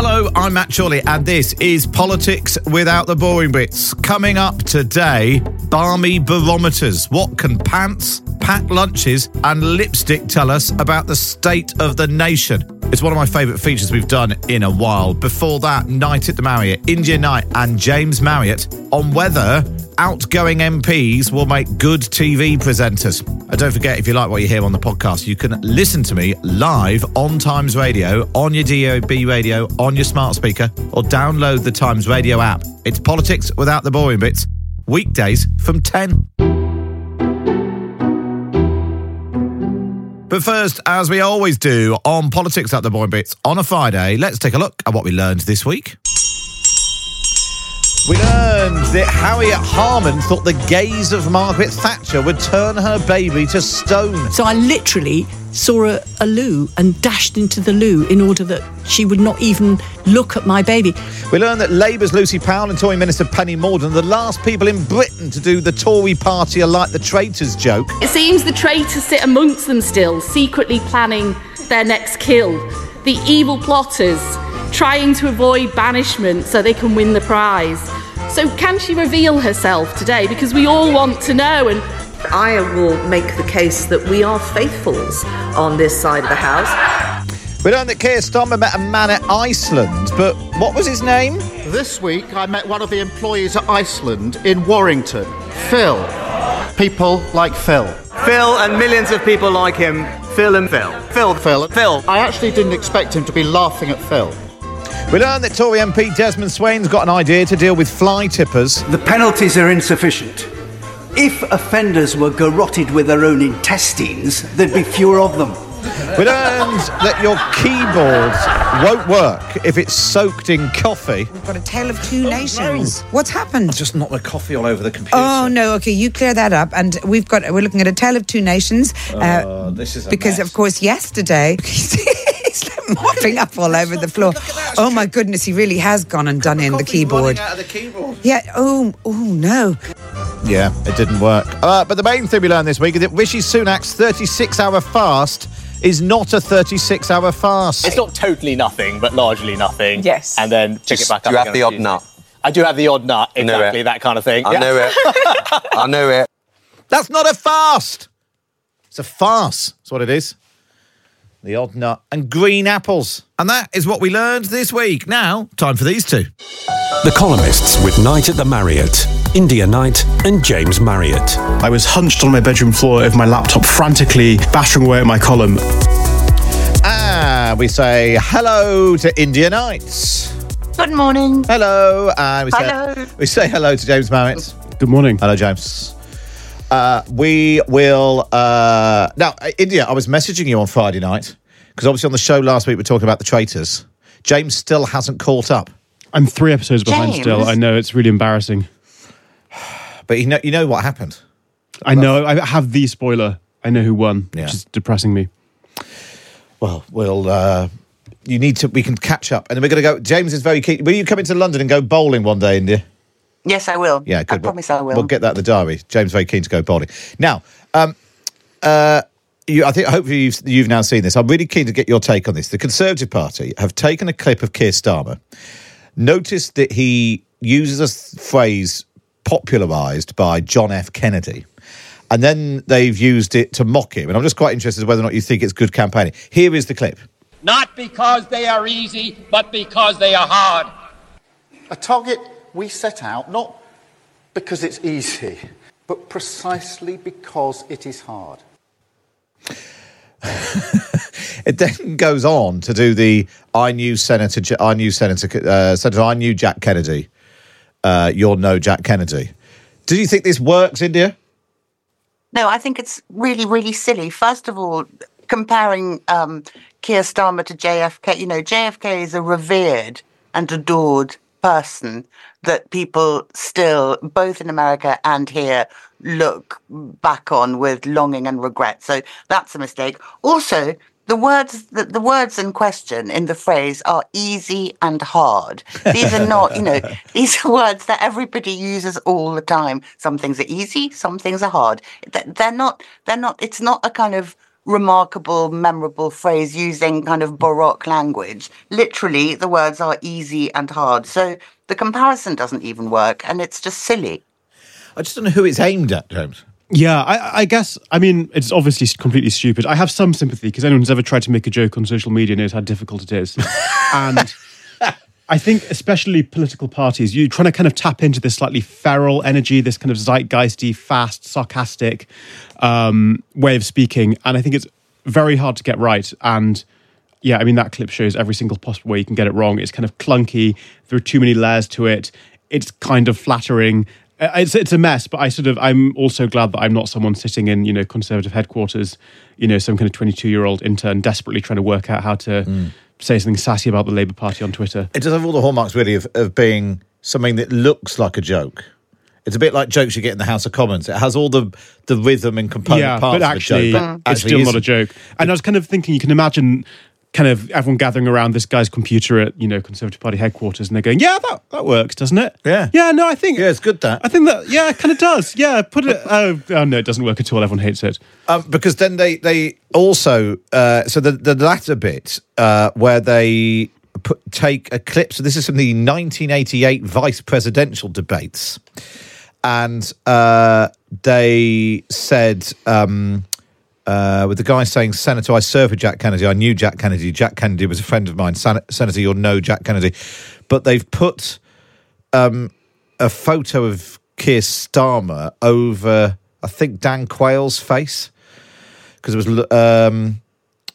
Hello, I'm Matt Chorley, and this is Politics Without the Boring Bits. Coming up today, barmy barometers. What can pants, packed lunches, and lipstick tell us about the state of the nation? It's one of my favourite features we've done in a while. Before that, Knight at the Marriott, India Knight, and James Marriott on whether outgoing MPs will make good TV presenters. And don't forget, if you like what you hear on the podcast, you can listen to me live on Times Radio, on your DAB radio, on your smart speaker, or download the Times Radio app. It's politics without the boring bits, weekdays from 10. But first, as we always do on Politics at the Boring Bits on a Friday, let's take a look at what we learned this week. We learned that Harriet Harman thought the gaze of Margaret Thatcher would turn her baby to stone. So I literally saw a, a loo and dashed into the loo in order that she would not even look at my baby. We learned that Labour's Lucy Powell and Tory Minister Penny Mordaunt are the last people in Britain to do the Tory party are like the traitors joke. It seems the traitors sit amongst them still, secretly planning their next kill. The evil plotters trying to avoid banishment so they can win the prize. So, can she reveal herself today? Because we all want to know. And I will make the case that we are faithfuls on this side of the house. We learned that Keir Starmer met a man at Iceland, but what was his name? This week, I met one of the employees at Iceland in Warrington, Phil. People like Phil. Phil and millions of people like him. Phil and Phil. Phil. Phil. Phil. I actually didn't expect him to be laughing at Phil. We learned that Tory MP Desmond Swayne's got an idea to deal with fly tippers. The penalties are insufficient. If offenders were garroted with their own intestines, there'd be fewer of them. We learned that your keyboard won't work if it's soaked in coffee. We've got a tale of two nations. What's happened? Just knocked the coffee all over the computer. Oh no! Okay, you clear that up. And we've got we're looking at a tale of two nations. uh, Oh, this is a because mess. of course yesterday he's mopping up all over the floor. Oh my goodness, he really has gone and done in the keyboard. out of the keyboard. Yeah. Oh. Oh no. Yeah, it didn't work. Uh, but the main thing we learned this week is that Rishi Sunak's 36-hour fast is not a 36-hour fast. It's not totally nothing, but largely nothing. Yes. And then pick Just- it back up. you have the odd Tuesday. nut? I do have the odd nut, knew exactly, that kind of thing. I Yeah. knew it. I knew it. That's not a fast. It's a farce. That's what it is. The odd nut and green apples. And that is what we learned this week. Now, time for these two. The columnists with Knight at the Marriott, India Knight and James Marriott. I was hunched on my bedroom floor with my laptop frantically battering away at my column. Ah, we say hello to India Knights. Good morning. Hello. And we say, Hello. we say hello to James Marriott. Good morning. Hello, James. Uh, we will. Uh, now, India, I was messaging you on Friday night because obviously on the show last week we were talking about the traitors. James still hasn't caught up, I'm three episodes behind James. still. I know it's really embarrassing. but you know, you know what happened. I know. I have the spoiler. I know who won, Yeah. which is depressing me. Well, we'll. Uh, you need to. We can catch up, and then we're going to go. James is very keen. Will you come into London and go bowling one day, India? Yes, I will. Yeah, good. I promise I will. We'll get that in the diary. James very keen to go bowling. Now, um, uh, you, I think hopefully you've, you've now seen this. I'm really keen to get your take on this. The Conservative Party have taken a clip of Keir Starmer, noticed that he uses a phrase popularised by John F. Kennedy, and then they've used it to mock him. And I'm just quite interested whether or not you think it's good campaigning. Here is the clip. Not because they are easy, but because they are hard. A target we set out not because it's easy, but precisely because it is hard. It then goes on to do the I knew Senator, I knew Senator, uh, Senator, I knew Jack Kennedy. Uh, you're no Jack Kennedy. Do you think this works, India? No, I think it's really, really silly. First of all, comparing um, Keir Starmer to JFK, you know, JFK is a revered and adored person that people still, both in America and here, look back on with longing and regret. So that's a mistake. Also, the words the, the words in question in the phrase are easy and hard. These are not, you know, these are words that everybody uses all the time. Some things are easy, some things are hard. Th- They're not they're not it's not a kind of remarkable, memorable phrase using kind of baroque language. Literally, the words are easy and hard. So the comparison doesn't even work and it's just silly. I just don't know who it's aimed at, James. Yeah, I, I guess. I mean, it's obviously completely stupid. I have some sympathy because anyone who's ever tried to make a joke on social media knows how difficult it is. and I think, especially political parties, you're trying to kind of tap into this slightly feral energy, this kind of zeitgeisty, fast, sarcastic um, way of speaking. And I think it's very hard to get right. And yeah, I mean, that clip shows every single possible way you can get it wrong. It's kind of clunky. There are too many layers to it. It's kind of flattering. Uh, It's it's a mess, but I sort of I'm also glad that I'm not someone sitting in you know conservative headquarters, you know, some kind of 22 year old intern desperately trying to work out how to say something sassy about the Labour Party on Twitter. It does have all the hallmarks, really, of, of being something that looks like a joke. It's a bit like jokes you get in the House of Commons. It has all the the rhythm and component yeah, parts but actually, of a joke. But it's actually still not a joke. And I was kind of thinking, you can imagine kind of everyone gathering around this guy's computer at you know Conservative Party headquarters, and they're going, "Yeah, that that works, doesn't it? Yeah, yeah. No, I think yeah, it's good that. I think that yeah, it kind of does. Yeah, put it. Oh, oh no, it doesn't work at all. Everyone hates it. Um, because then they they also uh, so the the latter bit uh, where they put take a clip. So this is from the 1988 vice presidential debates, and uh, they said. Um, uh, with the guy saying, Senator, I served with Jack Kennedy. I knew Jack Kennedy. Jack Kennedy was a friend of mine. Sen- Senator, you'll know Jack Kennedy. But they've put um, a photo of Keir Starmer over, I think, Dan Quayle's face because it was um,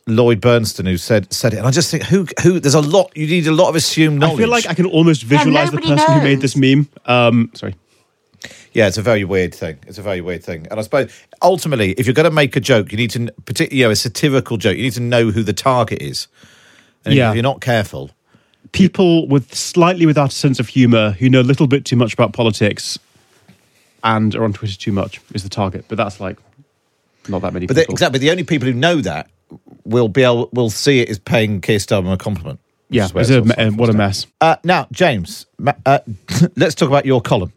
Lloyd Bentsen who said said it. And I just think, who who? There's a lot. You need a lot of assumed knowledge. I feel like I can almost visualize the nobody person who made this meme. Um, sorry. Yeah, it's a very weird thing. It's a very weird thing. And I suppose ultimately, if you're going to make a joke, you need to, particularly, you know, a satirical joke, you need to know who the target is. And Yeah. if you're not careful, People with slightly without a sense of humor who know a little bit too much about politics and are on Twitter too much is the target. But that's like not that many but the, people. exactly the only people who know that will be able will see it as paying Keir Starmer a compliment. yeah, it's a, what a mess. Uh, now, James, uh, let's talk about your column.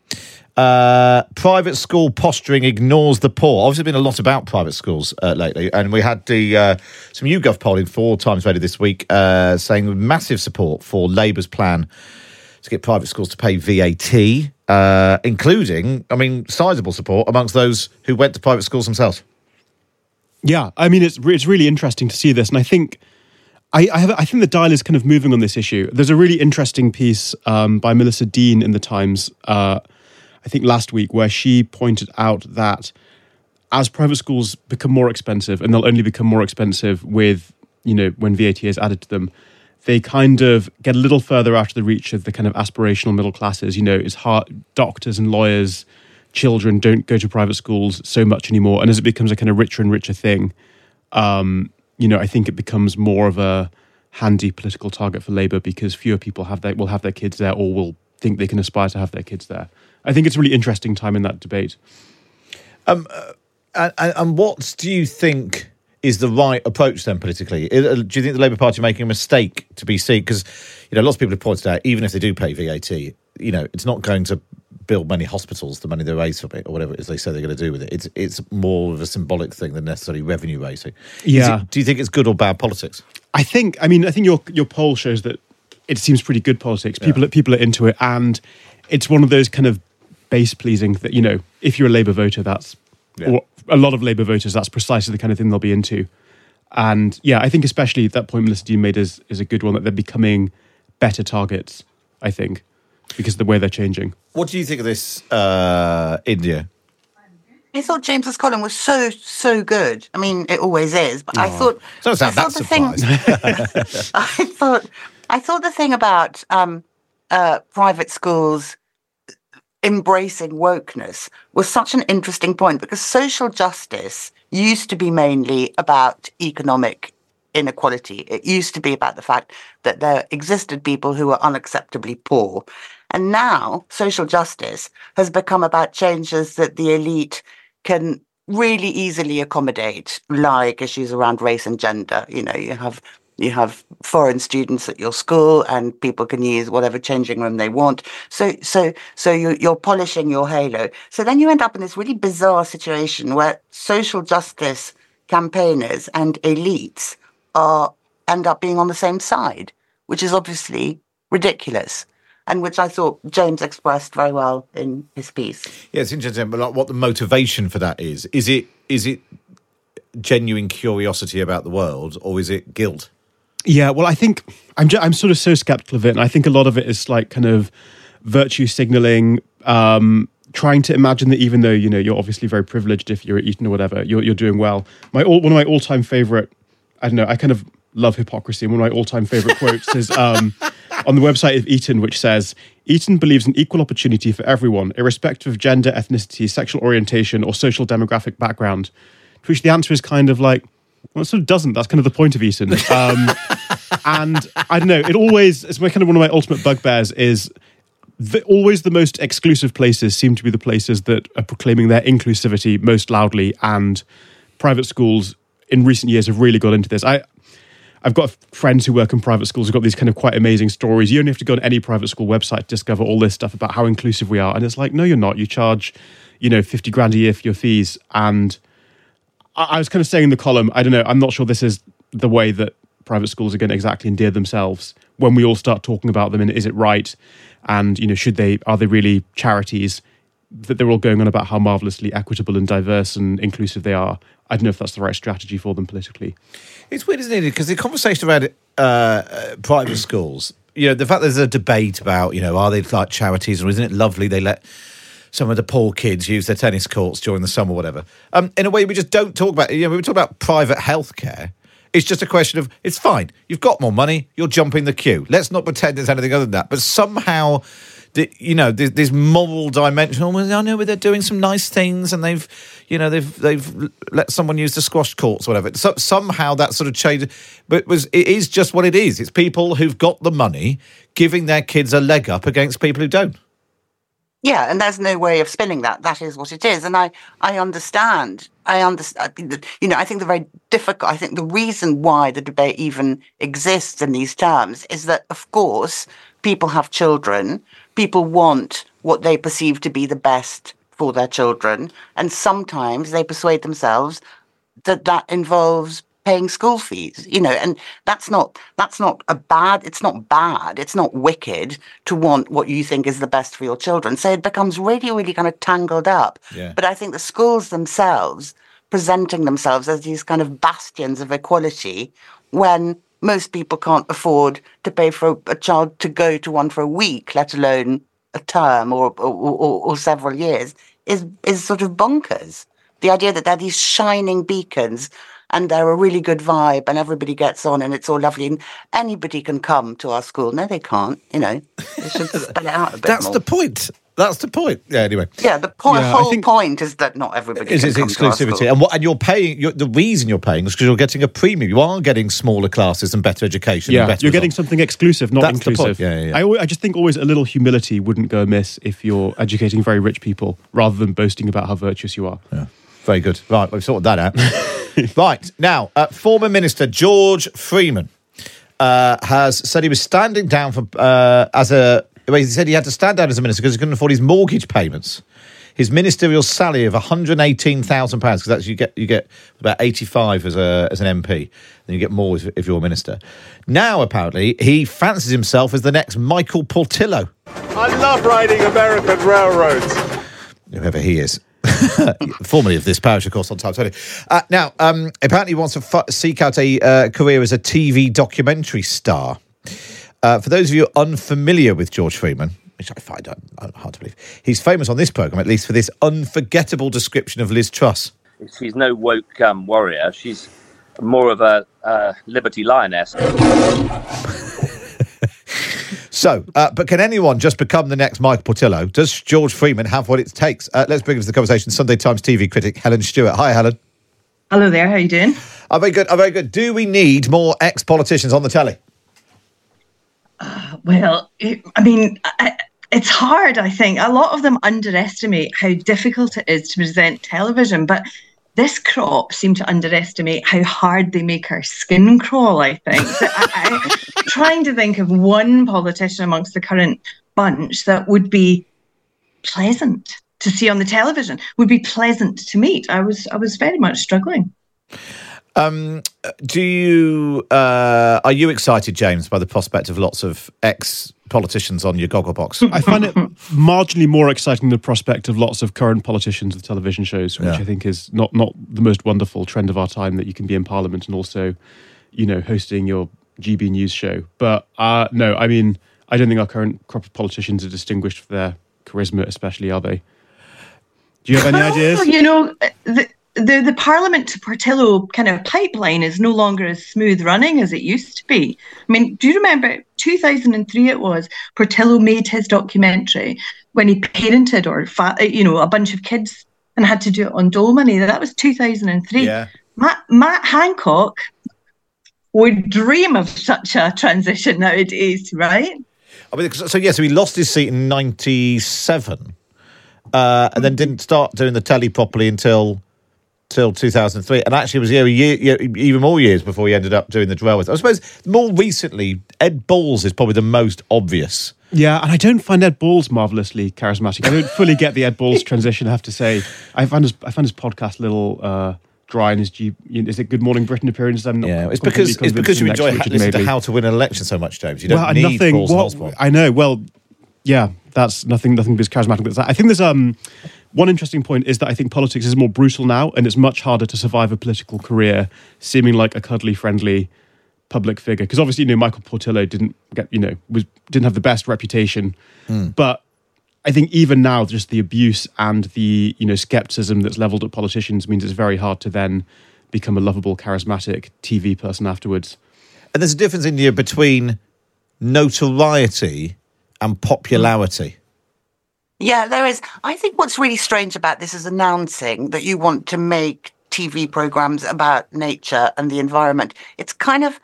Uh, private school posturing ignores the poor. Obviously, been a lot about private schools uh, lately, and we had the uh, some YouGov polling four Times Radio this week, uh, saying massive support for Labour's plan to get private schools to pay VAT, uh, including, I mean, sizable support amongst those who went to private schools themselves. Yeah, I mean it's it's really interesting to see this, and I think I I, have, I think the dial is kind of moving on this issue. There's a really interesting piece um, by Melissa Dean in the Times, uh, I think last week, where she pointed out that as private schools become more expensive, and they'll only become more expensive with you know when VAT is added to them. They kind of get a little further out of the reach of the kind of aspirational middle classes. You know, it's hard. Doctors and lawyers, children don't go to private schools so much anymore. And as it becomes a kind of richer and richer thing, um, you know, I think it becomes more of a handy political target for Labour because fewer people have their, will have their kids there or will think they can aspire to have their kids there. I think it's a really interesting time in that debate. Um, uh, and, and, and what do you think is the right approach then politically? Uh, Do you think the Labour Party are making a mistake to be seen? Because you know, lots of people have pointed out, even if they do pay VAT, you know, it's not going to build many hospitals, the money they raise from it, or whatever it is they say they're going to do with it. It's it's more of a symbolic thing than necessarily revenue raising. Yeah. it- do you think it's good or bad politics? I think. I mean, I think your your poll shows that it seems pretty good politics. People are people are into it, and it's one of those kind of base pleasing that you know, if you're a Labour voter, that's or a lot of Labour voters. That's precisely the kind of thing they'll be into. And yeah, I think especially that point Melissa Dean made is is a good one that they're becoming better targets. I think because of the way they're changing. What do you think of this, uh, India? I thought James's column was so so good. I mean, it always is, but I Oh. thought Don't I thought that the thing- I thought I thought the thing about um, uh, private schools embracing wokeness was such an interesting point because social justice used to be mainly about economic inequality. It used to be about the fact that there existed people who were unacceptably poor. And now social justice has become about changes that the elite can really easily accommodate, like issues around race and gender. You know, you have you have foreign students at your school and people can use whatever changing room they want so so so you, you're polishing your halo so then you end up in this really bizarre situation where social justice campaigners and elites are end up being on the same side which is obviously ridiculous and which i thought james expressed very well in his piece Yeah, it's interesting, but like what the motivation for that is. Is it is it genuine curiosity about the world, or is it guilt? Yeah, well, I think I'm ju- I'm sort of so skeptical of it, and I think a lot of it is like kind of virtue signaling, um, trying to imagine that even though you know you're obviously very privileged if you're at Eton or whatever, you're you're doing well. My all, one of my all time favorite, I don't know, I kind of love hypocrisy. And one of my all time favorite quotes is um, on the website of Eton, which says Eton believes in equal opportunity for everyone, irrespective of gender, ethnicity, sexual orientation, or social demographic background. To which the answer is kind of like, well, it sort of doesn't. That's kind of the point of Eton. Um, and I don't know. It always it's my kind of one of my ultimate bugbears is the, always the most exclusive places seem to be the places that are proclaiming their inclusivity most loudly. And private schools in recent years have really got into this. I I've got friends who work in private schools who've got these kind of quite amazing stories. You only have to go on any private school website to discover all this stuff about how inclusive we are. And it's like, no, you're not. You charge, you know, 50 grand a year for your fees. And I, was kind of saying in the column, I don't know, I'm not sure this is the way that private schools are going to exactly endear themselves when we all start talking about them and is it right? And, you know, should they, are they really charities? That they're all going on about how marvelously equitable and diverse and inclusive they are. I don't know if that's the right strategy for them politically. It's weird, isn't it? Because the conversation around uh, uh, private schools, you know, the fact there's a debate about, you know, are they like charities or isn't it lovely they let some of the poor kids use their tennis courts during the summer whatever? Um, in a way, we just don't talk about, you know, we talk about private healthcare. It's just a question of it's fine. You've got more money. You're jumping the queue. Let's not pretend it's anything other than that. But somehow, the, you know, there's, there's moral dimension. Oh, I know they're doing some nice things, and they've, you know, they've they've let someone use the squash courts, or whatever. So somehow that sort of changed. But it was it is just what it is. It's people who've got the money giving their kids a leg up against people who don't. Yeah, and there's no way of spinning that. That is what it is, and I I understand. I understand. You know, I think the very difficult. I think the reason why the debate even exists in these terms is that, of course, people have children. People want what they perceive to be the best for their children, and sometimes they persuade themselves that that involves paying school fees you know and that's not that's not a bad it's not bad it's not wicked to want what you think is the best for your children. So it becomes really really kind of tangled up. Yeah. but i think the schools themselves presenting themselves as these kind of bastions of equality when most people can't afford to pay for a child to go to one for a week let alone a term or or, or, or several years is is sort of bonkers. The idea that they're these shining beacons and they're a really good vibe and everybody gets on and it's all lovely and anybody can come to our school. No, they can't, you know. They should spell it out a bit That's more. the point. That's the point. Yeah. Anyway. Yeah, the po- Yeah, whole point is that not everybody Is can its come to our exclusivity, and what? And you're paying. You're, the reason you're paying is because you're getting a premium. You are getting smaller classes and better education. and Yeah, better you're getting results. something exclusive, not That's the inclusive. point. Yeah, yeah, yeah. I, always, I just think always a little humility wouldn't go amiss if you're educating very rich people rather than boasting about how virtuous you are. Yeah. Very good. Right, we've sorted that out. right, now, uh, former Minister George Freeman uh, has said he was standing down for uh, as a Well, He said he had to stand down as a minister because he couldn't afford his mortgage payments. His ministerial salary of one hundred eighteen thousand pounds, because that's you get you get about eighty five as a as an MP, then you get more if, if you're a minister. Now apparently he fancies himself as the next Michael Portillo, I love riding American railroads. whoever he is. Formerly of this parish, of course, on Times 20. Uh, now, um, apparently, he wants to f- seek out a uh, career as a TV documentary star. Uh, for those of you unfamiliar with George Freeman, which I find un- hard to believe, he's famous on this programme, at least for this unforgettable description of Liz Truss. She's no woke um, warrior. She's more of a uh, liberty lioness. So, uh, but can anyone just become the next Michael Portillo? Does George Freeman have what it takes? Uh, let's bring into the conversation Sunday Times TV critic Helen Stewart. Hi, Helen. Hello there, how are you doing? I'm very good. I'm very good. Do we need more ex-politicians on the telly? Well, it, I mean, I, it's hard, I think. A lot of them underestimate how difficult it is to present television, but this crop seem to underestimate how hard they make our skin crawl, I think. So I, I, trying to think of one politician amongst the current bunch that would be pleasant to see on the television, would be pleasant to meet. I was I was very much struggling. Um, do you uh, are you excited, James, by the prospect of lots of ex politicians on your goggle box? I find it marginally more exciting the prospect of lots of current politicians with television shows, which Yeah. I think is not not the most wonderful trend of our time that you can be in Parliament and also, you know, hosting your GB News show. But uh, no, I mean, I don't think our current crop of politicians are distinguished for their charisma, especially, are they? Do you have any ideas? You know, the, the the Parliament to Portillo kind of pipeline is no longer as smooth running as it used to be. I mean, do you remember 2003? It was Portillo made his documentary when he parented or fa- you know a bunch of kids and had to do it on dole money. That was 2003. Yeah. Matt, Matt Hancock would dream of such a transition nowadays, right? I mean, so yeah, so he lost his seat in '97, uh, and then didn't start doing the telly properly until till 2003, and actually it was yeah, a year, even more years before he ended up doing the drill with. I suppose more recently, Ed Balls is probably the most obvious. Yeah, and I don't find Ed Balls marvelously charismatic. I don't fully get the Ed Balls transition. I have to say, I found his I found his podcast a little uh, dry. And his G, is it Good Morning Britain appearance? I'm not Yeah, it's because it's because you enjoy next ha- Richard listening to How to Win an Election so much, James. You don't well, need nothing. Balls what- I know. Well, yeah, that's nothing. Nothing as charismatic as that. I think there's um one interesting point is that I think politics is more brutal now, and it's much harder to survive a political career seeming like a cuddly, friendly public figure. Because obviously, you know, Michael Portillo didn't get, you know, was didn't have the best reputation, Hmm. but I think even now, just the abuse and the you know skepticism that's leveled at politicians means it's very hard to then become a lovable, charismatic TV person afterwards. And there's a difference in you between notoriety and popularity. Yeah, there is. I think what's really strange about this is announcing that you want to make TV programs about nature and the environment. It's kind of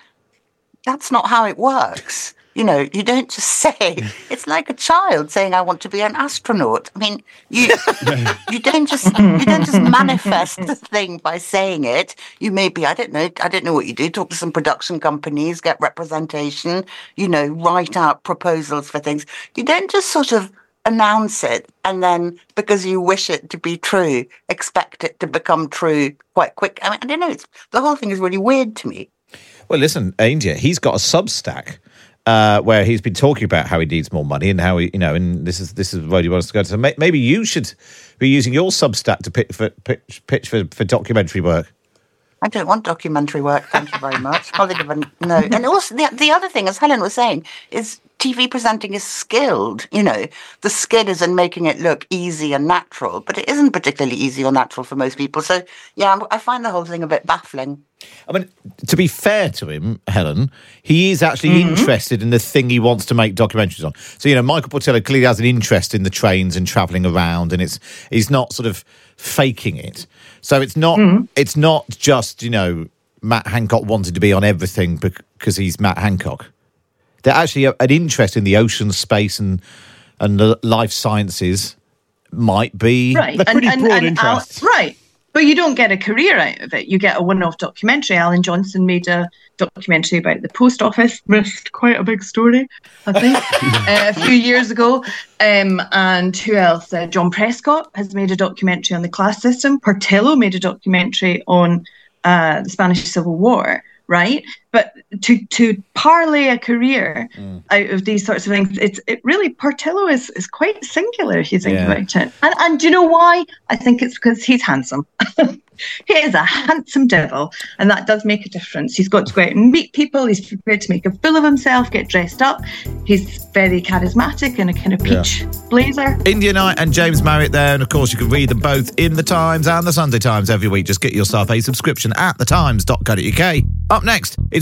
that's not how it works. You know, you don't just say it's like a child saying I want to be an astronaut. I mean, you you don't just you don't just manifest the thing by saying it. You maybe I don't know I don't know what you do. Talk to some production companies, get representation. You know, write out proposals for things. You don't just sort of announce it and then because you wish it to be true, expect it to become true quite quick. I mean, I don't know. It's the whole thing is really weird to me. Well, listen, India, he's got a Substack uh, where he's been talking about how he needs more money and how he, you know, and this is this is the road he wants to go to. So may, maybe you should be using your Substack to pitch for pitch, pitch for, for documentary work. I don't want documentary work. Thank you very much. I'll think of a no. And also, the, the other thing, as Helen was saying, is TV presenting is skilled. You know, the skill is in making it look easy and natural, but it isn't particularly easy or natural for most people. So, yeah, I find the whole thing a bit baffling. I mean, to be fair to him, Helen, he is actually mm-hmm. interested in the thing he wants to make documentaries on. So, you know, Michael Portillo clearly has an interest in the trains and travelling around, and it's he's not sort of faking it. So it's not mm-hmm. it's not just you know Matt Hancock wanted to be on everything because he's Matt Hancock. They're actually a- an interest in the ocean, space, and and the life sciences might be right and, and, and Al- right but you don't get a career out of it. You get a one-off documentary. Alan Johnson made a documentary about the post office. Missed quite a big story, I think, uh, a few years ago. Um, and who else? Uh, John Prescott has made a documentary on the class system. Portillo made a documentary on uh, the Spanish Civil War right? But to to parlay a career mm. out of these sorts of things, it's it really Portillo is is quite singular if you think yeah. about it. And and do you know why? I think it's because he's handsome. he is a handsome devil, and that does make a difference. He's got to go out and meet people. He's prepared to make a fool of himself, get dressed up. He's very charismatic in a kind of peach yeah. blazer. India Knight and James Marriott there, and of course you can read them both in the Times and the Sunday Times every week. Just get yourself a subscription at thetimes.co.uk. Up next, it's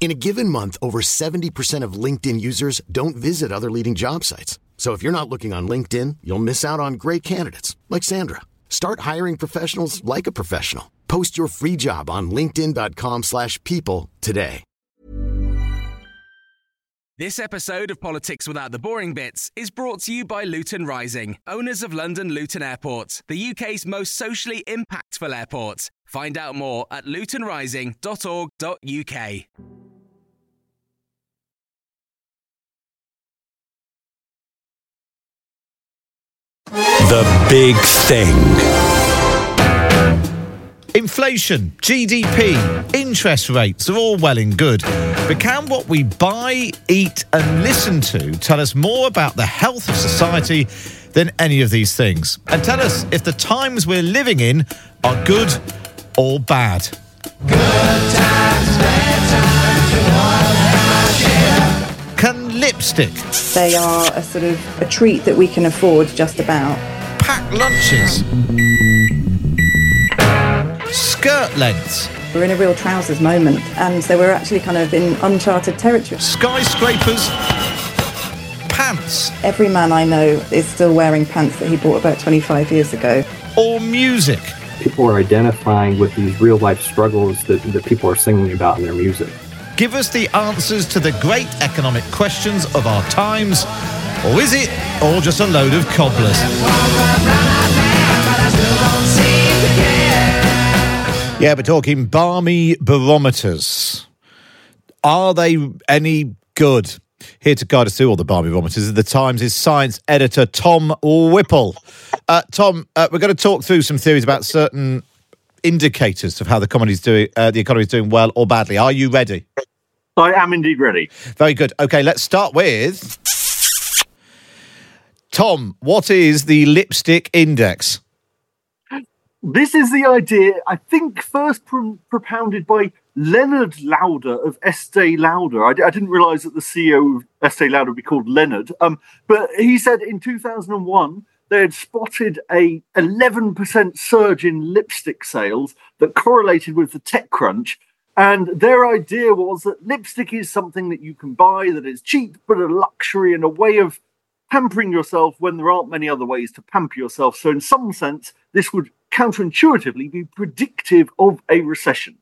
In a given month, over 70% of LinkedIn users don't visit other leading job sites. So if you're not looking on LinkedIn, you'll miss out on great candidates like Sandra. Start hiring professionals like a professional. Post your free job on linkedin.com/people today. This episode of Politics Without the Boring Bits is brought to you by Luton Rising, owners of London Luton Airport, the UK's most socially impactful airport. Find out more at lutonrising.org.uk. The big thing. Inflation, GDP, interest rates are all well and good. But can what we buy, eat, and listen to tell us more about the health of society than any of these things? And tell us if the times we're living in are good or bad? Good times, can lipstick? They are a sort of a treat that we can afford just about. Packed lunches. Skirt lengths. We're in a real trousers moment, and so we're actually kind of in uncharted territory. Skyscrapers. Pants. Every man I know is still wearing pants that he bought about 25 years ago. Or music. People are identifying with these real life struggles that, that people are singing about in their music. Give us the answers to the great economic questions of our times. Or is it all just a load of cobblers? Yeah, we're talking barmy barometers. Are they any good? Here to guide us through all the barmy barometers is the Times' is science editor, Tom Whipple. Uh, Tom, uh, we're going to talk through some theories about certain indicators of how the economy's doing, uh, the economy is doing well or badly. Are you ready? I am indeed ready. Very good. Okay, let's start with Tom. What is the lipstick index? This is the idea, I think, first pro- propounded by Leonard Lauder of Estee Lauder. I didn't realize that the CEO of Estee Lauder would be called Leonard. Um, but he said in 2001 they had spotted a 11% surge in lipstick sales that correlated with the tech crunch. And their idea was that lipstick is something that you can buy, that is cheap, but a luxury and a way of pampering yourself when there aren't many other ways to pamper yourself. So, in some sense, this would counterintuitively be predictive of a recession.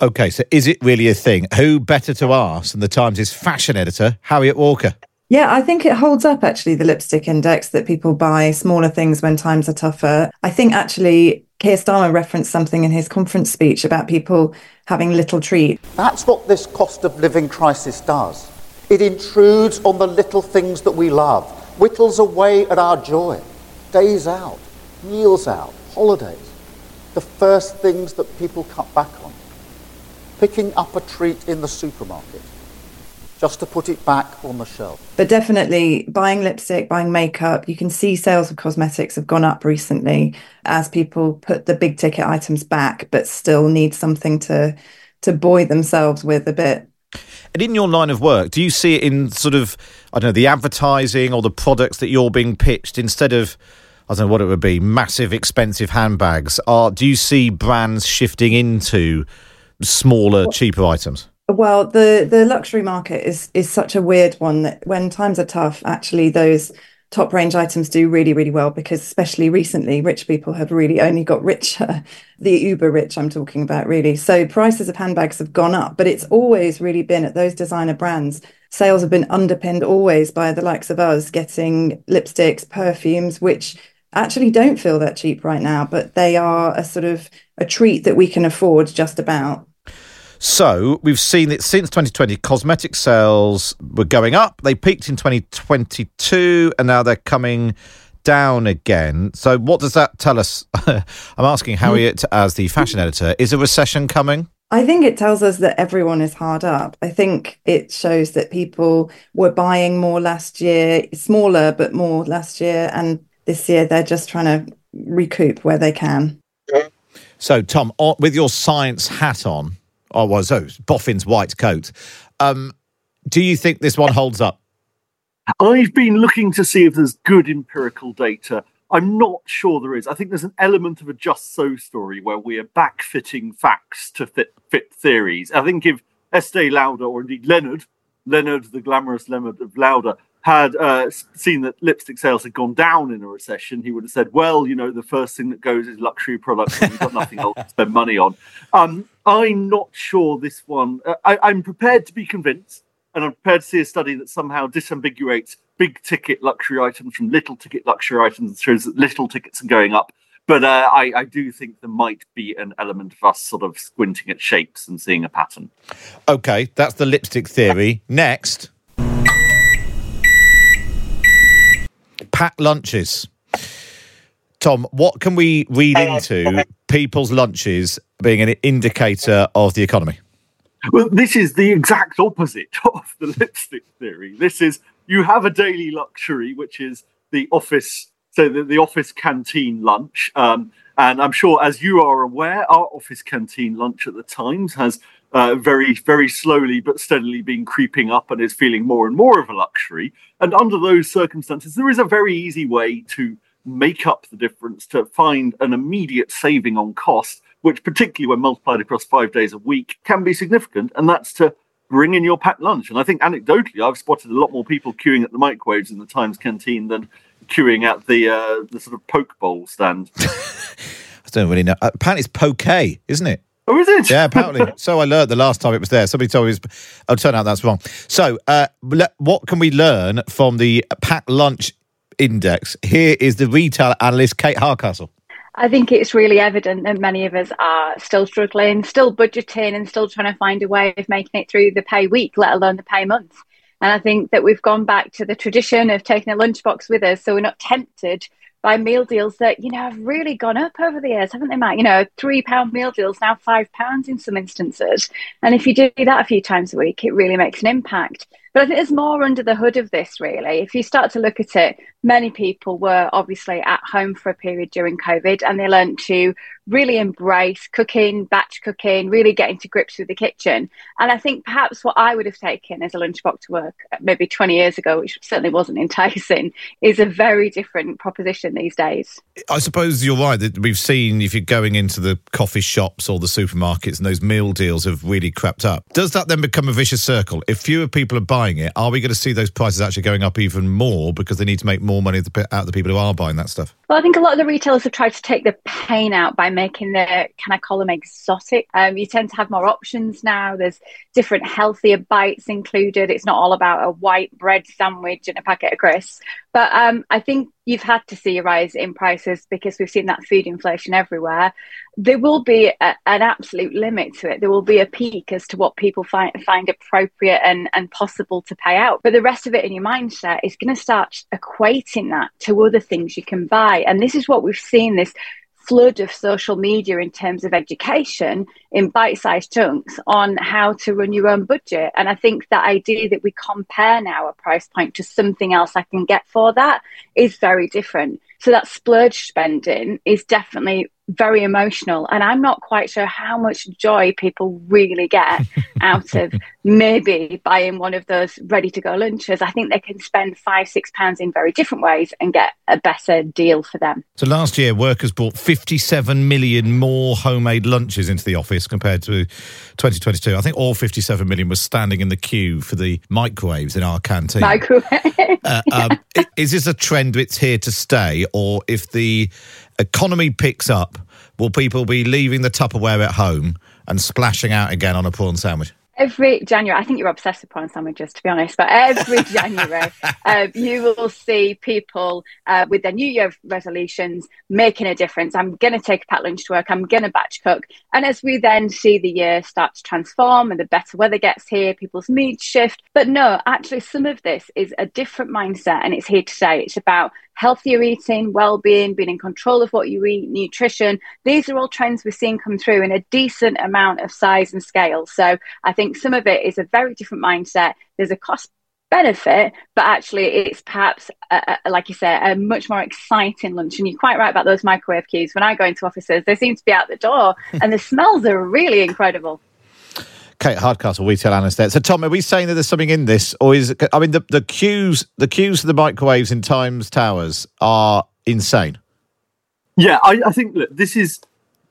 Okay, so is it really a thing? Who better to ask than the Times' fashion editor, Harriet Walker? Yeah, I think it holds up actually, the lipstick index that people buy smaller things when times are tougher. I think actually Keir Starmer referenced something in his conference speech about people having little treat. That's what this cost of living crisis does. It intrudes on the little things that we love, whittles away at our joy. Days out, meals out, holidays. The first things that people cut back on. Picking up a treat in the supermarket just to put it back on the shelf. But definitely buying lipstick, buying makeup, you can see sales of cosmetics have gone up recently as people put the big ticket items back, but still need something to to buoy themselves with a bit. And in your line of work, do you see it in sort of, I don't know, the advertising or the products that you're being pitched instead of, I don't know what it would be, massive expensive handbags? Are, do you see brands shifting into smaller, cheaper items? Well, the the luxury market is is such a weird one that when times are tough, actually those top range items do really really well because especially recently rich people have really only got richer. The uber rich i'm talking about really. So prices of handbags have gone up but it's always really been at those designer brands. Sales have been underpinned always by the likes of us getting lipsticks perfumes which actually don't feel that cheap right now but they are a sort of a treat that we can afford just about So we've seen that since 2020, cosmetic sales were going up. They peaked in 2022 and now they're coming down again. So what does that tell us? I'm asking Harriet as the fashion editor. Is a recession coming? I think it tells us that everyone is hard up. I think it shows that people were buying more last year, smaller but more last year, and this year they're just trying to recoup where they can. So, Tom, with your science hat on, oh, well, so Boffin's white coat, um, do you think this one holds up? I've been looking to see if there's good empirical data. I'm not sure there is. I think there's an element of a just so story where we are backfitting facts to fit, fit theories. I think if Estee Lauder, or indeed Leonard, Leonard, the glamorous Leonard of Lauder, had uh, seen that lipstick sales had gone down in a recession, he would have said, "Well, you know, the first thing that goes is luxury products, and we've got nothing else to spend money on." Um, I'm not sure this one. Uh, I, I'm prepared to be convinced, and I'm prepared to see a study that somehow disambiguates big ticket luxury items from little ticket luxury items and shows that little tickets are going up. But uh, I, I do think there might be an element of us sort of squinting at shapes and seeing a pattern. Okay, that's the lipstick theory. Next, packed lunches. Tom, what can we read into people's lunches being an indicator of the economy? Well, this is the exact opposite of the lipstick theory. This is you have a daily luxury, which is the office, so the, the office canteen lunch. Um, and I'm sure, as you are aware, our office canteen lunch at the Times has uh, very, very slowly but steadily been creeping up and is feeling more and more of a luxury. And under those circumstances, there is a very easy way to make up the difference to find an immediate saving on cost, which, particularly when multiplied across five days a week, can be significant. And that's to bring in your packed lunch. And I think anecdotally, I've spotted a lot more people queuing at the microwaves in the Times canteen than queuing at the uh, the sort of poke bowl stand. I don't really know. Apparently, it's poke, isn't it? Oh, is it? Yeah, apparently. so I learned the last time it was there. Somebody told me. It was, oh, turn out that's wrong. So, uh, le- what can we learn from the packed lunch index? Here is the retail analyst Kate Hardcastle. I think it's really evident that many of us are still struggling, still budgeting, and still trying to find a way of making it through the pay week, let alone the pay month. And I think that we've gone back to the tradition of taking a lunchbox with us, so we're not tempted by meal deals that you know have really gone up over the years, haven't they, Matt? You know, three pound meal deals now five pounds in some instances, and if you do that a few times a week, it really makes an impact. But I think there's more under the hood of this, really. If you start to look at it, many people were obviously at home for a period during COVID and they learned to really embrace cooking, batch cooking, really getting to grips with the kitchen. And I think perhaps what I would have taken as a lunchbox to work uh, maybe 20 years ago, which certainly wasn't enticing, is a very different proposition these days. I suppose you're right that we've seen if you're going into the coffee shops or the supermarkets and those meal deals have really crept up. Does that then become a vicious circle? If fewer people are buying it, are we going to see those prices actually going up even more because they need to make more money out of the people who are buying that stuff? Well, I think a lot of the retailers have tried to take the pain out by making the, can I call them exotic? Um, you tend to have more options now. There's different healthier bites included. It's not all about a white bread sandwich and a packet of crisps. But um, I think you've had to see a rise in prices because we've seen that food inflation everywhere. There will be a, an absolute limit to it. There will be a peak as to what people find find appropriate and, and possible to pay out. But the rest of it in your mindset is going to start equating that to other things you can buy. And this is what we've seen this flood of social media in terms of education in bite-sized chunks on how to run your own budget and i think that idea that we compare now a price point to something else i can get for that is very different so that splurge spending is definitely very emotional. And I'm not quite sure how much joy people really get out of maybe buying one of those ready to go lunches. I think they can spend five, six pounds in very different ways and get a better deal for them. So last year, workers bought 57 million more homemade lunches into the office compared to 2022. I think all 57 million was standing in the queue for the microwaves in our canteen. Microwave. Uh, um, is this a trend that's here to stay, or if the economy picks up, will people be leaving the Tupperware at home and splashing out again on a prawn sandwich? Every January, I think you're obsessed with prawn sandwiches, to be honest. But every January, uh, you will see people uh, with their New Year resolutions making a difference. I'm going to take a packed lunch to work. I'm going to batch cook. And as we then see the year start to transform and the better weather gets here, people's moods shift. But no, actually, some of this is a different mindset, and it's here to stay. It's about healthier eating, well-being, being in control of what you eat, nutrition. These are all trends we're seeing come through in a decent amount of size and scale. So I think some of it is a very different mindset. There's a cost benefit, but actually it's perhaps, a, a, like you say, a much more exciting lunch. And you're quite right about those microwave queues. When I go into offices, they seem to be out the door and the smells are really incredible. Kate Hardcastle, retail analyst there. So, Tom, are we saying that there's something in this, or is I mean the the queues the queues for the microwaves in Times Towers are insane. Yeah, I, I think that this is,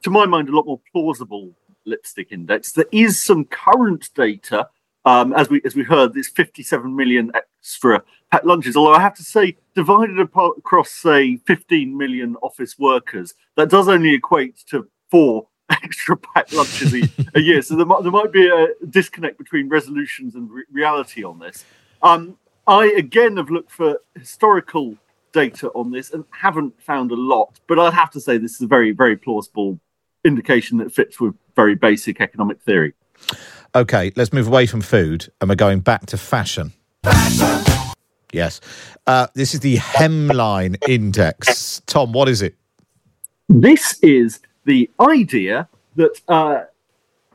to my mind, a lot more plausible lipstick index. There is some current data, um, as we as we heard, this 57 million extra packed lunches. Although I have to say, divided apart across say 15 million office workers, that does only equate to four extra packed lunches a, a, year. So there might, there might be a disconnect between resolutions and re- reality on this. Um, I again have looked for historical data on this and haven't found a lot, but I'd have to say this is a very, very plausible indication that fits with very basic economic theory. Okay, let's move away from food and we're going back to fashion. fashion. Yes. Uh, this is the hemline index. Tom, what is it? This is the idea that uh,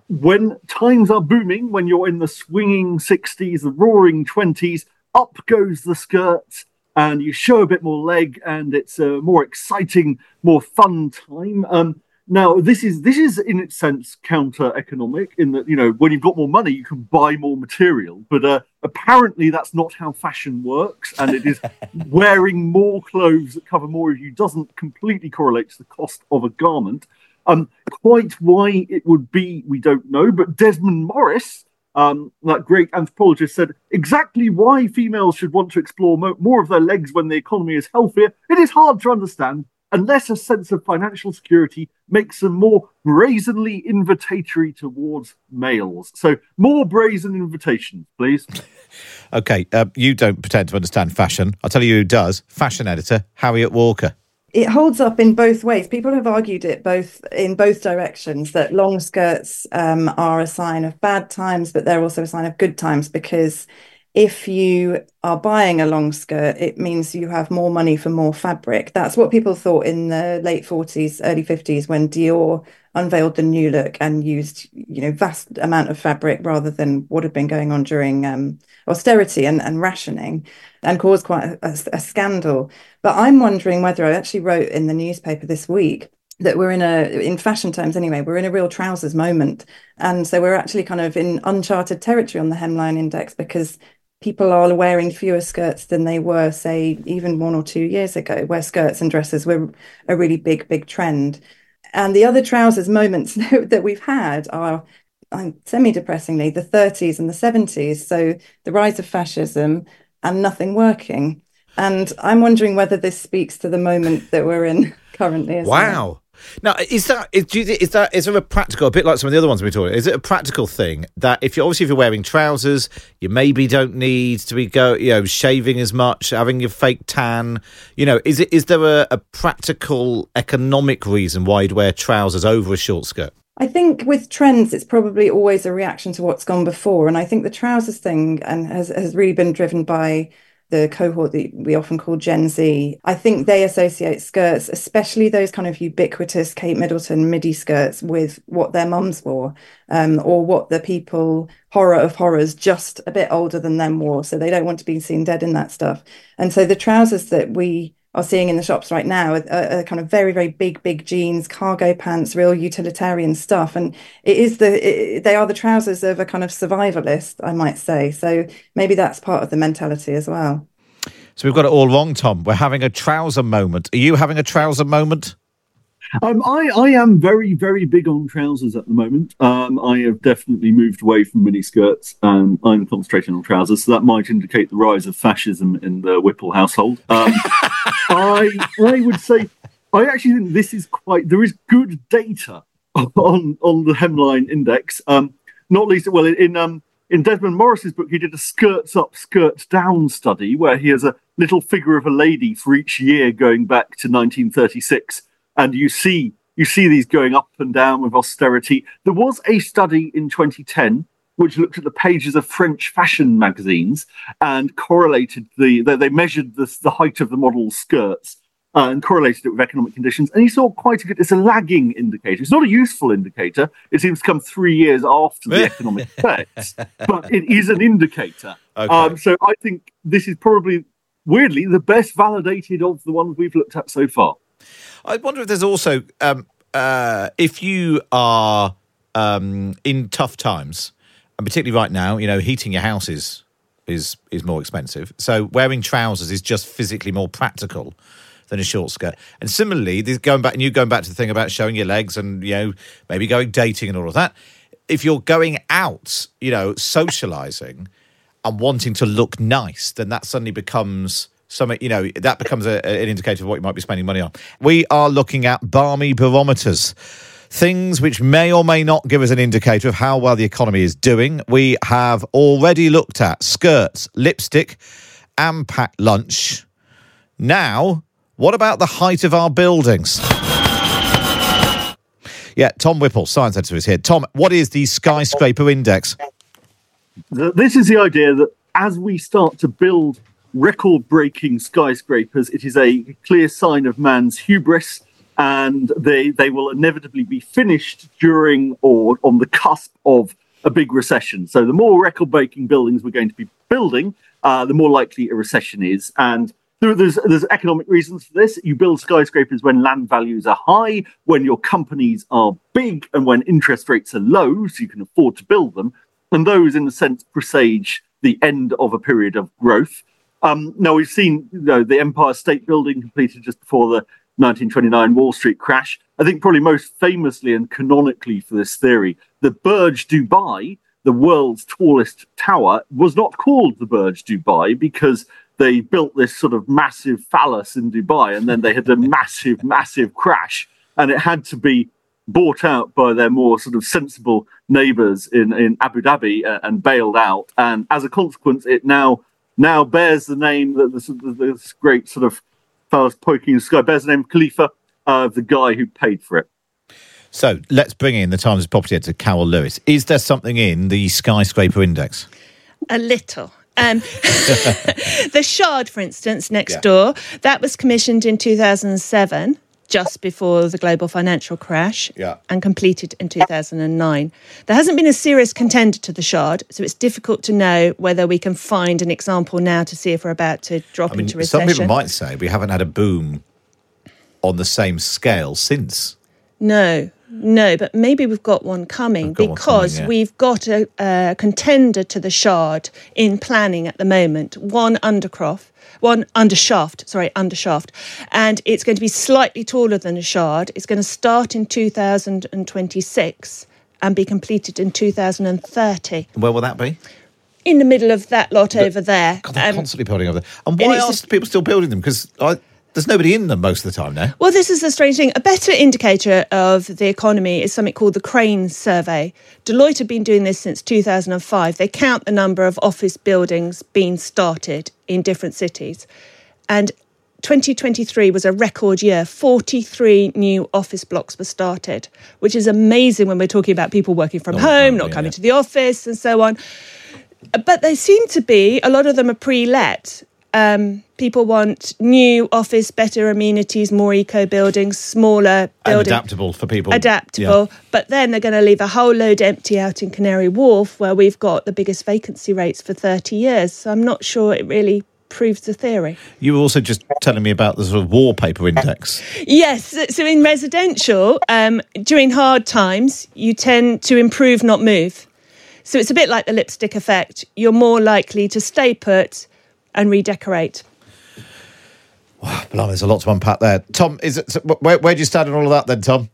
when times are booming, when you're in the swinging 60s, the roaring 20s, up goes the skirt and you show a bit more leg and it's a more exciting, more fun time. Um, now, this is this is in its sense counter-economic in that you know when you've got more money, you can buy more material. But uh, apparently, that's not how fashion works, and it is wearing more clothes that cover more of you doesn't completely correlate to the cost of a garment. Um, quite why it would be, we don't know. But Desmond Morris, um, that great anthropologist, said exactly why females should want to explore mo- more of their legs when the economy is healthier. It is hard to understand unless a sense of financial security makes them more brazenly invitatory towards males. So, more brazen invitations, please. okay, uh, you don't pretend to understand fashion. I'll tell you who does. Fashion editor Harriet Walker it holds up in both ways. People have argued it both in both directions that long skirts um, are a sign of bad times, but they're also a sign of good times because if you are buying a long skirt, it means you have more money for more fabric. That's what people thought in the late 40s, early 50s when Dior unveiled the new look and used, you know, vast amount of fabric rather than what had been going on during um, austerity and, and rationing and caused quite a, a, scandal. But I'm wondering whether I actually wrote in the newspaper this week that we're in a in fashion terms anyway we're in a real trousers moment and so we're actually kind of in uncharted territory on the hemline index because people are wearing fewer skirts than they were, say, even one or two years ago, where skirts and dresses were a really big, big trend. And the other trousers moments that we've had are semi depressingly the 30s and the 70s. So the rise of fascism and nothing working. And I'm wondering whether this speaks to the moment that we're in currently. wow. Well. Now, is that is, you, is that is there a practical, a bit like some of the other ones we talked? About? Is it a practical thing that if you obviously if you're wearing trousers, you maybe don't need to be go you know shaving as much, having your fake tan. You know, is it is there a, a practical economic reason why you'd wear trousers over a short skirt? I think with trends, it's probably always a reaction to what's gone before, and I think the trousers thing and has has really been driven by the cohort that we often call Gen Z, I think they associate skirts, especially those kind of ubiquitous Kate Middleton midi skirts, with what their mums wore um, or what the people, horror of horrors, just a bit older than them wore. So they don't want to be seen dead in that stuff. And so the trousers that we are seeing in the shops right now are, are, kind of very very big big jeans cargo pants real utilitarian stuff and it is the it, they are the trousers of a kind of survivalist i might say so maybe that's part of the mentality as well so we've got it all wrong tom we're having a trouser moment are you having a trouser moment um, I, I am very, very big on trousers at the moment. Um, I have definitely moved away from mini skirts and I'm concentrating on trousers. So that might indicate the rise of fascism in the Whipple household. I, I would say, I actually think this is quite, there is good data on, on the hemline index. Um, not least, well, in, um, in Desmond Morris's book, he did a skirts up, skirts down study where he has a little figure of a lady for each year going back to 1936 and you see you see these going up and down with austerity. There was a study in 2010 which looked at the pages of French fashion magazines and correlated the they, they measured the, the height of the model's skirts uh, and correlated it with economic conditions. And he saw quite a good. It's a lagging indicator. It's not a useful indicator. It seems to come three years after the economic effects, but it is an indicator. Okay. Um, so I think this is probably weirdly the best validated of the ones we've looked at so far. I wonder if there's also um, uh, if you are um, in tough times, and particularly right now, you know, heating your house is is is more expensive. So wearing trousers is just physically more practical than a short skirt. And similarly, this, going back and you going back to the thing about showing your legs and you know maybe going dating and all of that. If you're going out, you know, socializing and wanting to look nice, then that suddenly becomes something, you know, that becomes a, an indicator of what you might be spending money on. We are looking at barmy barometers. Things which may or may not give us an indicator of how well the economy is doing. We have already looked at skirts, lipstick, and packed lunch. Now, what about the height of our buildings? Yeah, Tom Whipple, science editor, is here. Tom, what is the skyscraper index? This is the idea that as we start to build record breaking skyscrapers, it is a clear sign of man's hubris. And they, they will inevitably be finished during or on the cusp of a big recession. So, the more record breaking buildings we're going to be building, uh, the more likely a recession is. And there's, there's economic reasons for this. You build skyscrapers when land values are high, when your companies are big, and when interest rates are low, so you can afford to build them. And those, in a sense, presage the end of a period of growth. Um, now we've seen you know, the Empire State Building completed just before the 1929 Wall Street crash. I think probably most famously and canonically for this theory, the Burj Dubai, the world's tallest tower, was not called the Burj Dubai because they built this sort of massive phallus in Dubai and then they had a massive, massive crash and it had to be bought out by their more sort of sensible neighbors in, in Abu Dhabi uh, and bailed out. And as a consequence, it now now bears the name that this, this great sort of fellow poking the sky bears the name Khalifa of uh, the guy who paid for it. So let's bring in the Times property editor, Carol Lewis. Is there something in the skyscraper index? A little. Um, the Shard, for instance, next yeah. door, that was commissioned in 2007 just before the global financial crash yeah. and completed in 2009. There hasn't been a serious contender to the Shard, so it's difficult to know whether we can find an example now to see if we're about to drop I mean, into recession. Some people might say we haven't had a boom on the same scale since. No, no, but maybe we've got one coming got because one coming, yeah. we've got a, a, contender to the Shard in planning at the moment. One Undercroft, one undershaft, sorry, undershaft, and it's going to be slightly taller than a Shard. It's going to start in 2026 and be completed in 2030. Where will that be? In the middle of that lot but, over there. God, they're um, constantly building over there. And why are people still building them? Because I there's nobody in them most of the time now. Well, this is the strange thing. A better indicator of the economy is something called the Crane Survey. Deloitte have been doing this since 2005. They count the number of office buildings being started in different cities. And 2023 was a record year. 43 new office blocks were started, which is amazing when we're talking about people working from oh, home, oh, not coming yeah. to the office, and so on. But they seem to be, a lot of them are pre let Um, people want new office, better amenities, more eco buildings, smaller buildings. adaptable for people. Adaptable, Yeah. but then they're going to leave a whole load empty out in Canary Wharf, where we've got the biggest vacancy rates for 30 years. So I'm not sure it really proves the theory. You were also just telling me about the sort of wallpaper index. Yes, so- so in residential, um, during hard times, you tend to improve, not move. So it's a bit like the lipstick effect. You're more likely to stay put and redecorate. Blimey, there's a lot to unpack there. Tom, is it? so Where, where do you stand on all of that then, Tom?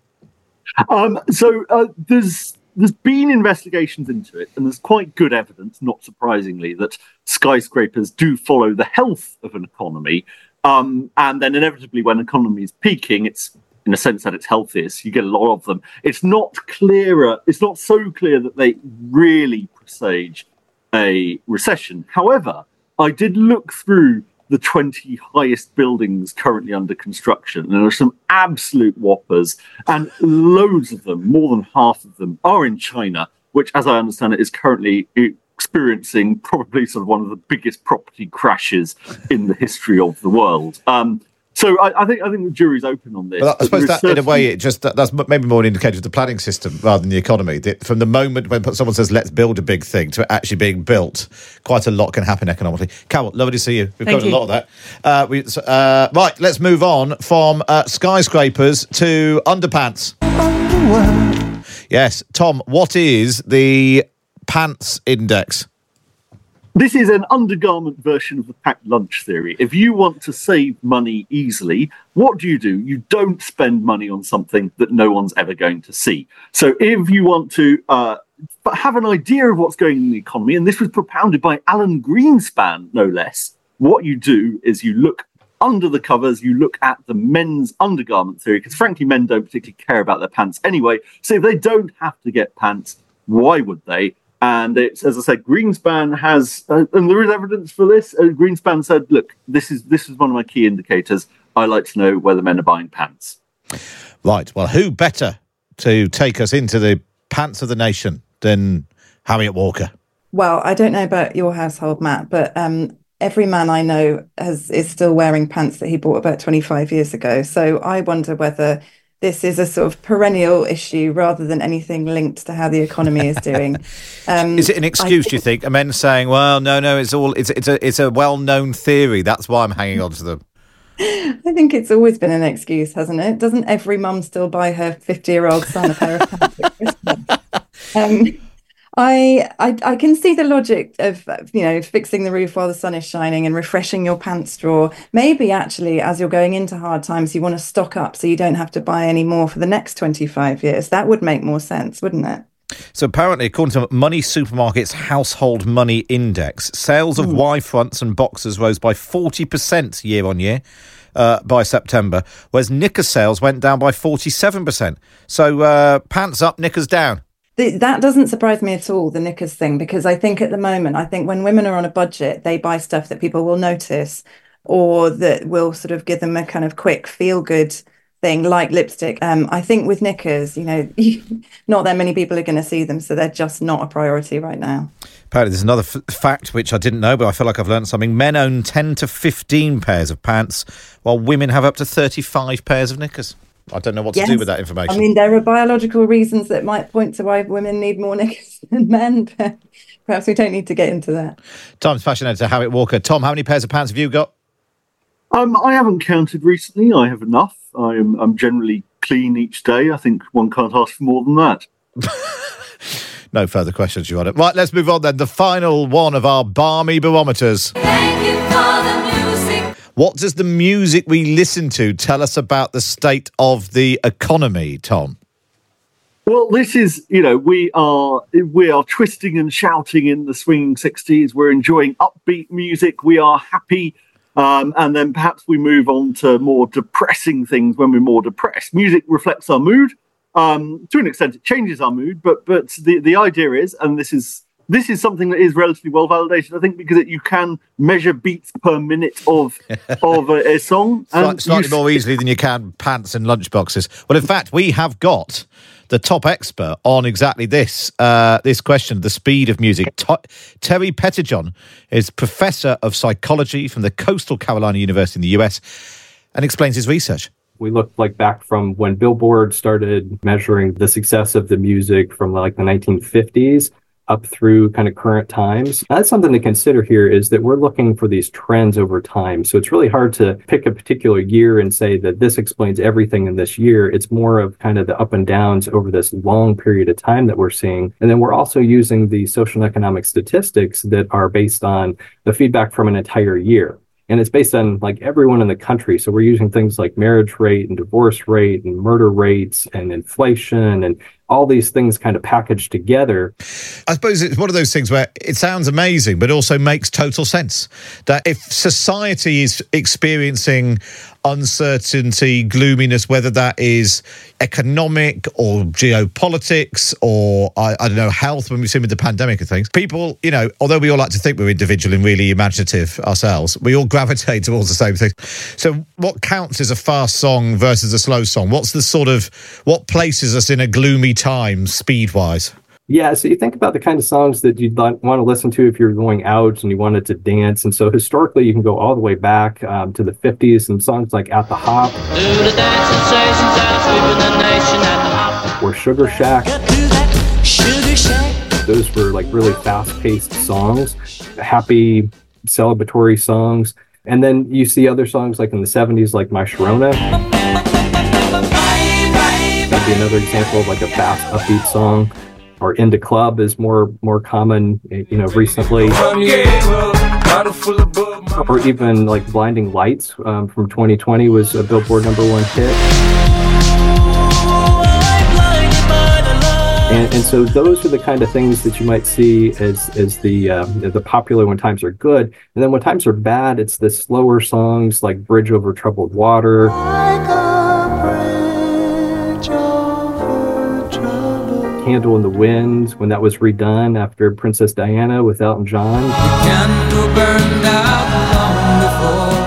Um, so uh, there's there's been investigations into it, and there's quite good evidence, not surprisingly, that skyscrapers do follow the health of an economy, um, and then inevitably, when an economy is peaking, it's in a sense that it's healthiest. You get a lot of them. It's not clearer. It's not so clear that they really presage a recession. However, I did look through the 20 highest buildings currently under construction. And there are some absolute whoppers, and loads of them, more than half of them, are in China, which, as I understand it, is currently experiencing probably sort of one of the biggest property crashes in the history of the world. Um, so I, I think I think the jury's open on this. But I suppose there is that, in a way, certainly- it just that, that's maybe more an indicator of the planning system rather than the economy. That from the moment when someone says "let's build a big thing" to it actually being built, quite a lot can happen economically. Carol, lovely to see you. We've Thank got a lot of that. Uh, we, so, uh, right, let's move on from uh, skyscrapers to underpants. Yes, Tom, what is the pants index? This is an undergarment version of the packed lunch theory. If you want to save money easily, what do you do? You don't spend money on something that no one's ever going to see. So if you want to uh, have an idea of what's going on in the economy, and this was propounded by Alan Greenspan, no less, what you do is you look under the covers, you look at the men's undergarment theory, because frankly, men don't particularly care about their pants anyway. So if they don't have to get pants, why would they? And it's as I said, Greenspan has, uh, and there is evidence for this. Uh, Greenspan said, "Look, this is this is one of my key indicators. I like to know whether men are buying pants." Right. Well, who better to take us into the pants of the nation than Harriet Walker? Well, I don't know about your household, Matt, but um, every man I know has is still wearing pants that he bought about 25 years ago. So I wonder whether this is a sort of perennial issue rather than anything linked to how the economy is doing. Um, Is it an excuse? do you think? Are men saying, "Well, no, no, it's all it's it's a it's a well known theory. That's why I'm hanging on to them." I think it's always been an excuse, hasn't it? Doesn't every mum still buy her 50 year old son a pair of pants? Um, I, I I can see the logic of you know fixing the roof while the sun is shining and refreshing your pants drawer. Maybe actually, as you're going into hard times, you want to stock up so you don't have to buy any more for the next 25 years. That would make more sense, wouldn't it? So apparently, according to Money Supermarket's Household Money Index, sales of Y fronts and boxes rose by forty percent year on year. Uh, by September, whereas knicker sales went down by 47%. So uh, pants up, knickers down. The, that doesn't surprise me at all, the knickers thing, because I think at the moment, I think when women are on a budget, they buy stuff that people will notice or that will sort of give them a kind of quick feel good thing like lipstick. Um, I think with knickers, you know, not that many people are going to see them, so they're just not a priority right now. Apparently, there's another f- fact which I didn't know, but I feel like I've learned something. Men own 10 to 15 pairs of pants, while women have up to 35 pairs of knickers. I don't know what to do with that information. I mean, there are biological reasons that might point to why women need more knickers than men, but perhaps we don't need to get into that. Times fashion editor Harriet Walker. Tom, how many pairs of pants have you got? Um, I haven't counted recently. I have enough. I am I'm generally clean each day. I think one can't ask for more than that. No further questions, you want it. Right, let's move on then. The final one of our barmy barometers. What does the music we listen to tell us about the state of the economy, Tom? Well, this is, you know, we are we are twisting and shouting in the swinging sixties. We're enjoying upbeat music. We are happy, um, and then perhaps we move on to more depressing things when we're more depressed. Music reflects our mood. Um, to an extent, it changes our mood, but but the the idea is, and this is this is something that is relatively well validated, I think, because it, you can measure beats per minute of of a, a song, Slight- and slightly you more easily than you can pants and lunchboxes. Well, in fact, we have got the top expert on exactly this uh, this question, the speed of music. To- Terry Pettijohn is professor of psychology from the Coastal Carolina University in the US and explains his research. We look like back from when Billboard started measuring the success of the music from like the 1950s up through kind of current times. That's something to consider here is that we're looking for these trends over time. So it's really hard to pick a particular year and say that this explains everything in this year. It's more of kind of the up and downs over this long period of time that we're seeing. And then we're also using the social and economic statistics that are based on the feedback from an entire year and it's based on like everyone in the country. So we're using things like marriage rate and divorce rate and murder rates and inflation and all these things kind of packaged together. I suppose it's one of those things where it sounds amazing, but also makes total sense. That if society is experiencing uncertainty, gloominess, whether that is economic or geopolitics or I, I, don't know health, when we've seen with the pandemic and things, people, you know, although we all like to think we're individual and really imaginative ourselves, we all gravitate towards the same things. So, what counts as a fast song versus a slow song? What's the sort of what places us in a gloomy time speed wise? Yeah, so you think about the kind of songs that you'd want to listen to if you're going out and you wanted to dance. And so historically, you can go all the way back um, to the 50s and songs like At the Hop or Sugar Shack. Those were like really fast paced songs, happy celebratory songs. And then you see other songs like in the 70s, like My Sharona. That'd be another example of like a fast, upbeat song or into club is more more common you know recently. Or even like blinding lights um, from 2020 was a billboard number one hit. And, and so those are the kind of things that you might see as as the um, the popular when times are good. And then when times are bad it's the slower songs like bridge over troubled water Candle in the Wind when that was redone after Princess Diana with Elton John.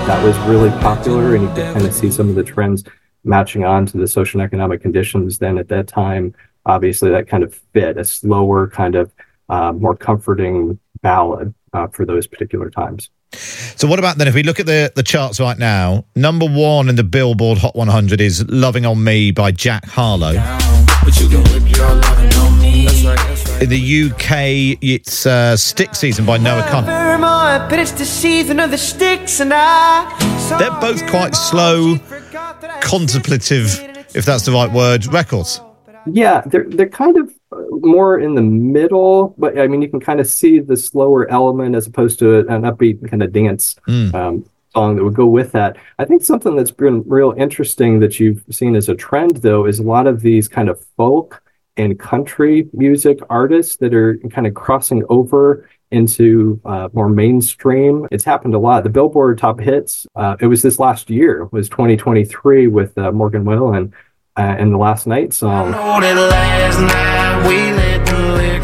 That was really popular, and you can kind of see some of the trends matching on to the social and economic conditions then at that time. Obviously, that kind of fit a slower, kind of uh, more comforting ballad uh, for those particular times. So, what about then if we look at the, the charts right now? Number one in the Billboard Hot 100 is Loving on Me by Jack Harlow. In the UK, it's uh, Stick Season by Noah Kahan. But it's the season of the sticks, and I. They're both quite slow, contemplative, if that's the right word, records. Yeah, they're they're kind of more in the middle, but I mean, you can kind of see the slower element as opposed to an upbeat kind of dance mm. um, song that would go with that. I think something that's been real interesting that you've seen as a trend, though, is a lot of these kind of folk and country music artists that are kind of crossing over into uh, more mainstream. It's happened a lot. The Billboard Top Hits, uh, it was this last year, was 2023 with uh, Morgan Wallen uh, and the Last Night song.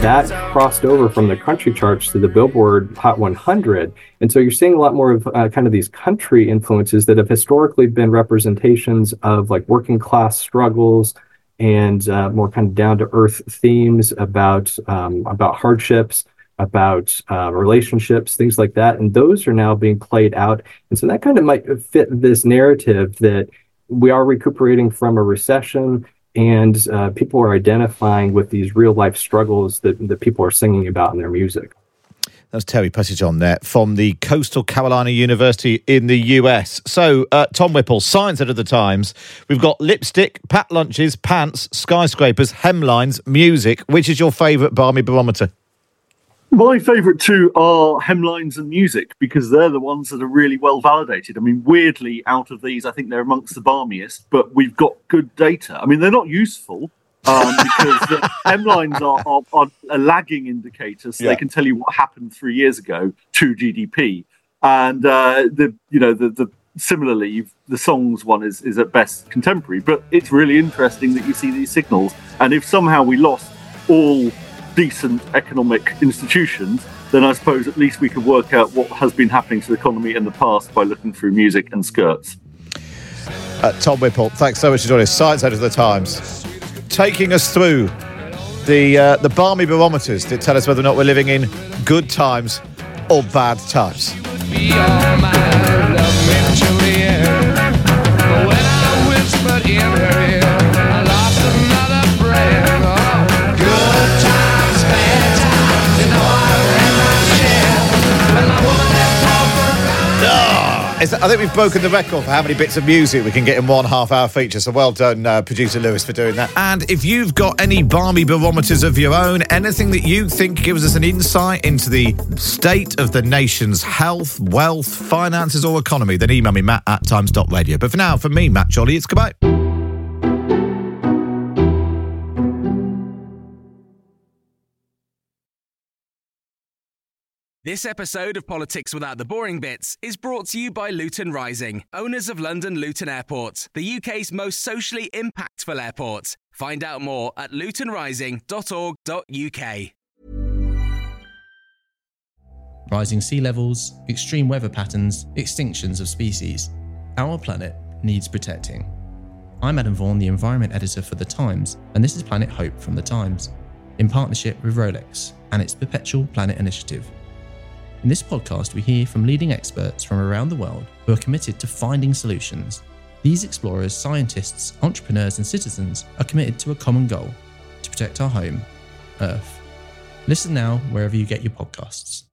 That crossed over from the country charts to the Billboard Hot 100. And so you're seeing a lot more of uh, kind of these country influences that have historically been representations of like working class struggles and uh, more kind of down to earth themes about um, about hardships, about uh, relationships, things like that. And those are now being played out. And so that kind of might fit this narrative that we are recuperating from a recession and uh, people are identifying with these real life struggles that, that people are singing about in their music. That's Terry Pettijohn there from the Coastal Carolina University in the US. So, uh, Tom Whipple, science out of the times. We've got lipstick, pat lunches, pants, skyscrapers, hemlines, music. Which is your favourite barmy barometer? My favourite two are hemlines and music because they're the ones that are really well validated. I mean, weirdly, out of these, I think they're amongst the barmiest, but we've got good data. I mean, they're not useful um, because the hemlines are, are, are, a lagging indicator, so yeah. they can tell you what happened three years ago to GDP. And uh, the you know the the similarly the songs one is is at best contemporary, but it's really interesting that you see these signals. And if somehow we lost all decent economic institutions, then I suppose at least we could work out what has been happening to the economy in the past by looking through music and skirts. Uh, Tom Whipple, thanks so much for joining us. Science out of the Times. Taking us through the uh, the barmy barometers that tell us whether or not we're living in good times or bad times. Is I think we've broken the record for how many bits of music we can get in one half hour feature. So well done, uh, producer Lewis, for doing that. And if you've got any barmy barometers of your own, anything that you think gives us an insight into the state of the nation's health, wealth, finances, or economy, then email me, matt at times.radio. But for now, for me, Matt Chorley, it's goodbye. This episode of Politics Without the Boring Bits is brought to you by Luton Rising, owners of London Luton Airport, the UK's most socially impactful airport. Find out more at lutonrising.org.uk. rising sea levels, extreme weather patterns, extinctions of species. Our planet needs protecting. I'm Adam Vaughan, the environment editor for The Times, and this is Planet Hope from The Times, in partnership with Rolex and its Perpetual Planet Initiative. In this podcast, we hear from leading experts from around the world who are committed to finding solutions. These explorers, scientists, entrepreneurs, and citizens are committed to a common goal to protect our home, Earth. Listen now wherever you get your podcasts.